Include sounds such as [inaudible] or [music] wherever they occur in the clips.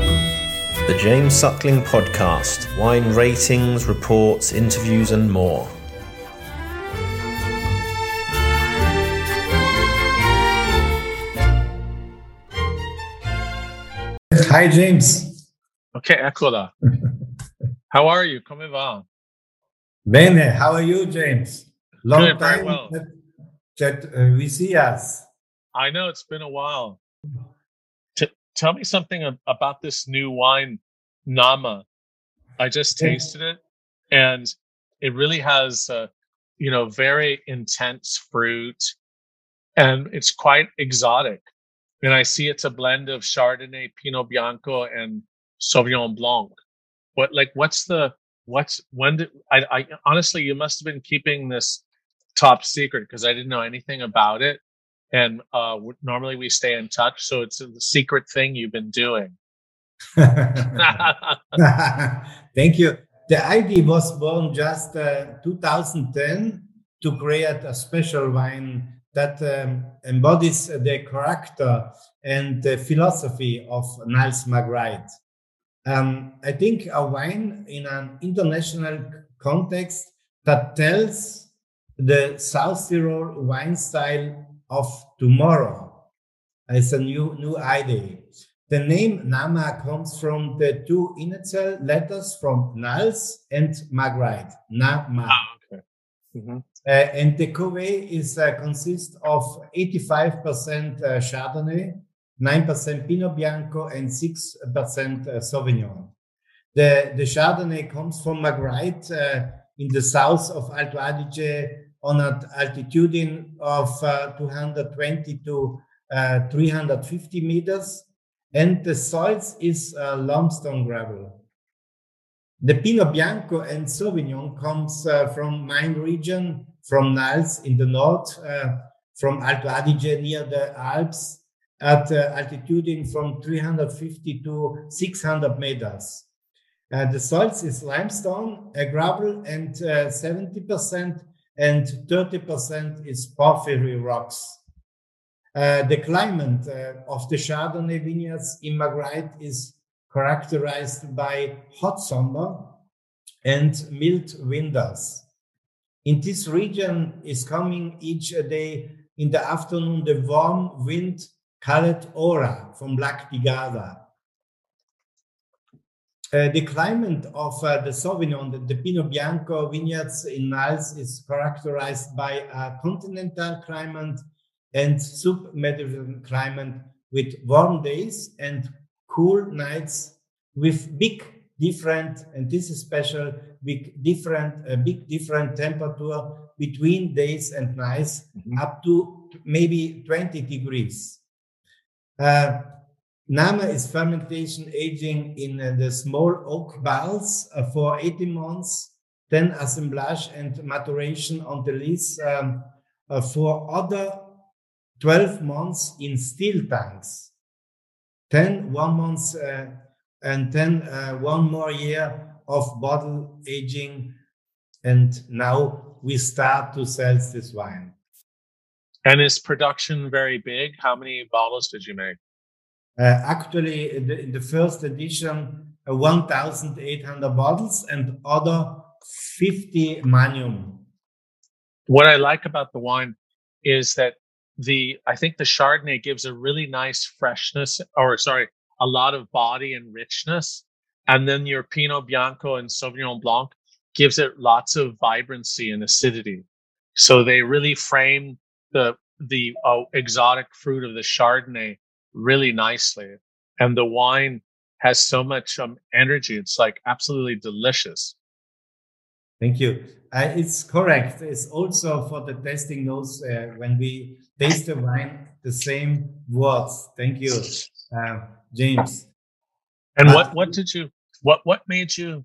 The James Suckling Podcast wine ratings, reports, interviews, and more. Hi, James. Ok, eccola. [laughs] How are you? Come va? Bene. How are you, James? Long Good, very time well. that, that uh, we see us. I know it's been a while. Tell me something about this new wine, Nama. I just tasted it, and it really has, uh, you know, very intense fruit, and it's quite exotic. And I see it's a blend of Chardonnay, Pinot Bianco, and Sauvignon Blanc. What, like, what's the what's when did I, I honestly you must have been keeping this top secret because I didn't know anything about it. And uh, normally we stay in touch, so it's a secret thing you've been doing. [laughs] [laughs] Thank you. The idea was born just uh, 2010 to create a special wine that um, embodies the character and the philosophy of Nals Margreid. Um, I think a wine in an international context that tells the South Tyrol wine style of tomorrow. It's a new new idea. The name Nama comes from the two initial letters from Nals and Margreid. Nama. Ah, okay. hmm Uh, and the cuvee is uh, consists of 85% uh, Chardonnay, 9% Pinot Bianco, and 6% uh, Sauvignon. The, the Chardonnay comes from Margreid uh, in the south of Alto Adige on an altitude of uh, 220 to uh, 350 meters, and the soils is uh, limestone gravel. The Pinot Bianco and Sauvignon comes uh, from mine region, from Nals in the north, uh, from Alto Adige near the Alps, at uh, altitude from 350 to 600 meters. The soils is limestone, gravel, and uh, 70% and 30% is porphyry rocks. Uh, the climate uh, of the Chardonnay vineyards in Margreid is characterized by hot summer and mild winters. In this region is coming each day in the afternoon the warm wind called Ora from Lac di. Uh, the climate of uh, the Sauvignon, the, the Pinot Bianco vineyards in Nals is characterized by a continental climate and submediterranean climate with warm days and cool nights with big different and this is special big different a big different temperature between days and nights Mhm. up to maybe 20 degrees uh, Nama is fermentation aging in uh, the small oak barrels uh, for 18 months, then assemblage and maturation on the lees um, uh, for other 12 months in steel tanks. Then one month uh, and then uh, one more year of bottle aging. And now we start to sell this wine. And is production very big? How many bottles did you make? Uh, actually, in the, in the first edition, uh, 1,800 bottles and other 50 magnum. What I like about the wine is that the I think the Chardonnay gives a really nice freshness, or sorry, a lot of body and richness, and then your Pinot Bianco and Sauvignon Blanc gives it lots of vibrancy and acidity. So they really frame the the uh, exotic fruit of the Chardonnay really nicely, and the wine has so much um, energy. It's like absolutely delicious. Thank you. Uh, it's correct. It's also for the tasting notes uh, when we taste the wine, the same words. Thank you, uh, James. And Uh, what what did you what what made you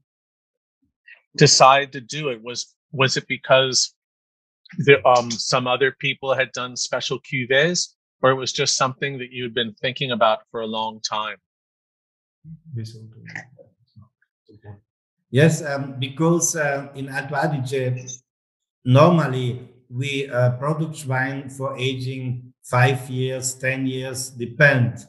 decide to do it? Was was it because the um some other people had done special cuvées, or it was just something that you'd been thinking about for a long time? Yes, um, because uh, in Alto Adige, normally we uh, produce wine for aging five years, 10 years, depend.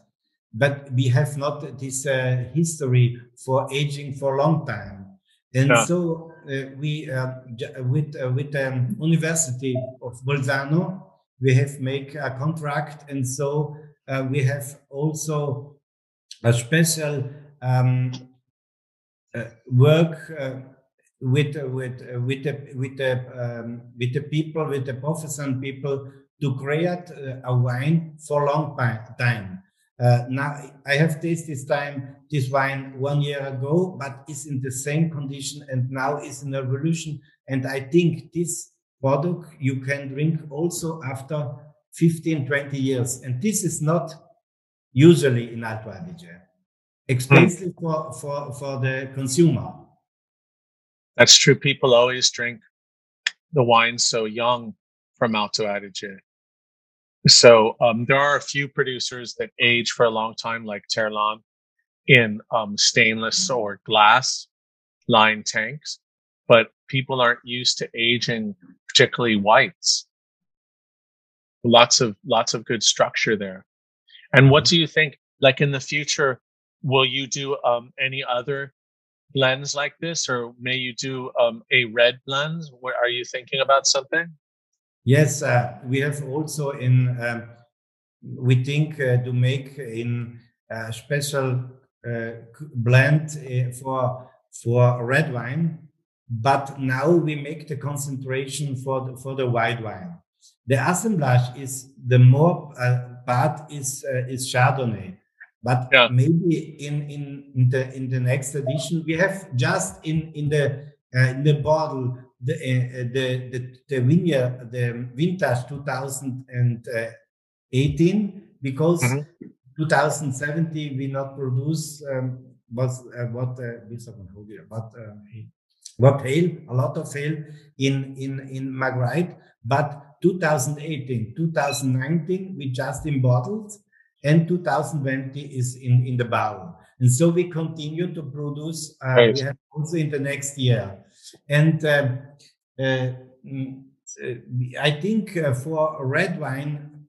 but we have not this uh, history for aging for a long time. And yeah. so uh, we, uh, with uh, with the um, University of Bolzano, we have make a contract, and so uh, we have also a special um, uh, work with with with the with the um, with the people with the professor people to create a wine for a long time uh, now I have tasted this time this wine one year ago, but it's in the same condition and now is an evolution. And I think this product you can drink also after 15, 20 years. And this is not usually in Alto Adige, especially mm. for, for, for the consumer. That's true. People always drink the wine so young from Alto Adige. So um, there are a few producers that age for a long time, like Terlan, in um, stainless or glass lined tanks, but people aren't used to aging, particularly whites. Lots of lots of good structure there. And what do you think? Like in the future, will you do um, any other blends like this, or may you do um, a red blend? Where are you thinking about something? Yes, uh, we have also in, um, we think uh, to make in a special uh, blend uh, for, for red wine, but now we make the concentration for the, for the white wine. The assemblage is the more uh, part is, uh, is Chardonnay. But yeah. maybe in, in, in the in the next edition we have just in in the in the bottle the, uh, the, the, the vineyard, the vintage 2018, because mm-hmm. 2070 we not produce um, was uh, what uh, but uh, what hail a lot of hail in in in Margreid, but 2018, 2019 we just in bottles, and 2020 is in in the barrel, and so we continue to produce. Uh, right. Also in the next year and uh, uh, I think uh, for red wine,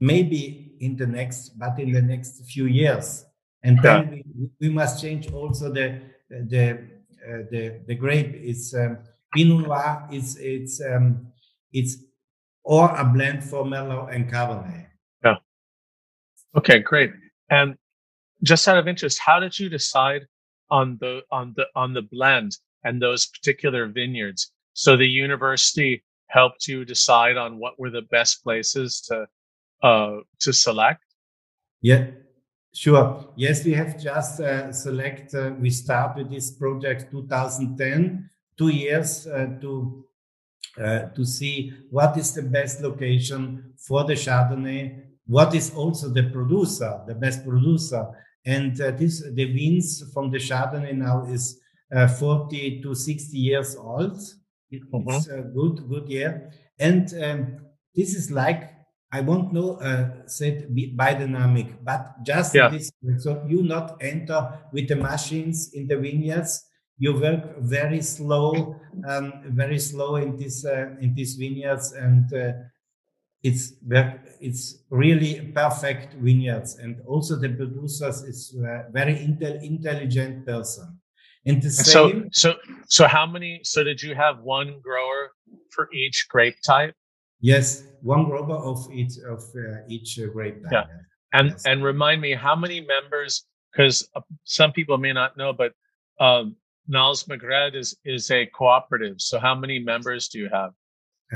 maybe in the next, but in the next few years, and then yeah. we, we, must change also the the the the grape. is um, Pinot Noir. It's it's um, it's or a blend for Merlot and Cabernet. Yeah. Okay, great. And just out of interest, how did you decide on the on the on the blend? and those particular vineyards. So the university helped you decide on what were the best places to uh, to select. Yeah, sure. Yes, we have just uh, select. Uh, we started this project 2010, two years uh, to uh, to see what is the best location for the Chardonnay. What is also the producer, the best producer, and uh, this the wines from the Chardonnay now is uh, 40 to 60 years old. It, mm-hmm. It's a good, good year. And um, this is like, I won't know, uh, said biodynamic, but just yeah. this. So you not enter with the machines in the vineyards. You work very slow, um, very slow in this uh, in these vineyards, and uh, it's it's really perfect vineyards. And also the producers is very intel- intelligent person. And the same. So, so, so how many? So, did you have one grower for each grape type? Yes, one grower of each of uh, each uh, grape. Yeah, and yes. and remind me how many members? Because uh, some people may not know, but um, Nals Margreid is is a cooperative. So, how many members do you have?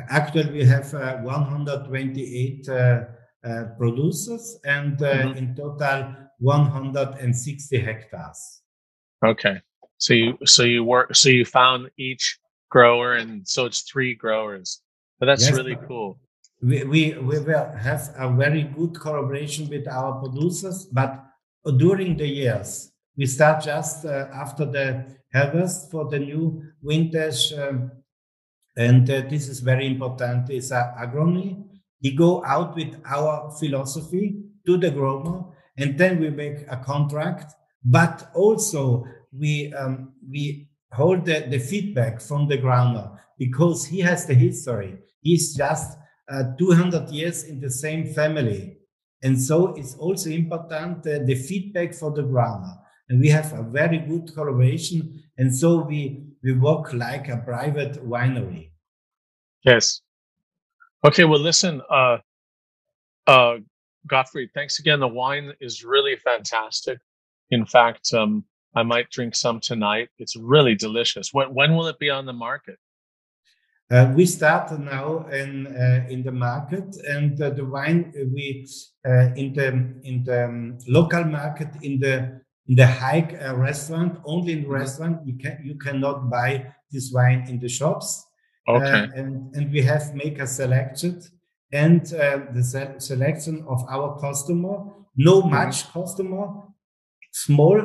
Actually, we have uh, 128 uh, uh, producers and mm-hmm. in total 160 hectares. Okay. So you so you work so you found each grower and so it's three growers. But that's yes, really cool. We, we we will have a very good collaboration with our producers, but during the years we start just uh, after the harvest for the new vintage, um, and uh, this is very important. Is uh, agronomy. We go out with our philosophy to the grower, and then we make a contract. But also we um, we hold the, the feedback from the grower because he has the history. He's just 200 years in the same family. And so it's also important uh, the feedback for the grower. And we have a very good collaboration. And so we, we work like a private winery. Yes. Okay. Well, listen, uh, uh, Gottfried, thanks again. The wine is really fantastic. In fact, um, I might drink some tonight. It's really delicious. When, when will it be on the market? Uh, we start now in uh, in the market, and uh, the wine uh, we uh, in the in the um, local market in the in the high uh, restaurant only in the mm-hmm. restaurant you can you cannot buy this wine in the shops. Okay. and and we have make a selection and the se- selection of our customer. No mm-hmm. much mm-hmm. customer, small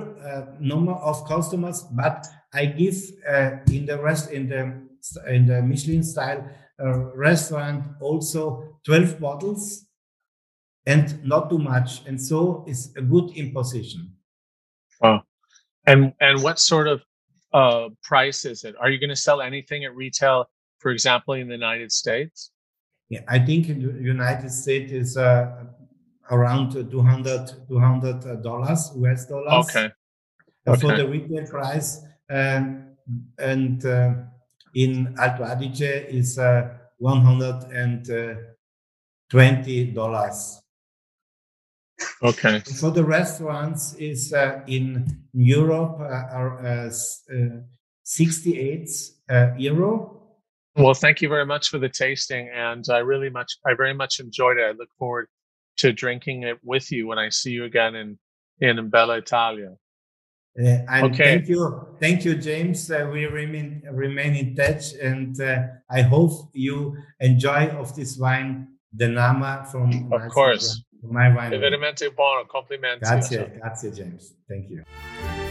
number of customers, but I give in the rest in the in the Michelin style uh, restaurant also 12 bottles and not too much. And so it's a good imposition. Oh, and and what sort of uh, price is it? Are you going to sell anything at retail, for example, in the United States? Yeah, I think in the United States is uh, around 200 200 dollars US dollars. Okay. okay. For the retail price, um, and uh, in Alto Adige is uh, $120. Okay. For the restaurants is uh, in Europe uh, are uh, uh 68 uh, euro. Well, thank you very much for the tasting, and I really much, I very much enjoyed it. I look forward to drinking it with you when I see you again in in Bella Italia. Uh, and okay. thank you, thank you, James. Uh, we remain remain in touch, and uh, I hope you enjoy of this wine, the Nama from of course from my wine. Veramente buono, complimenti. Grazie, grazie, James. Thank you.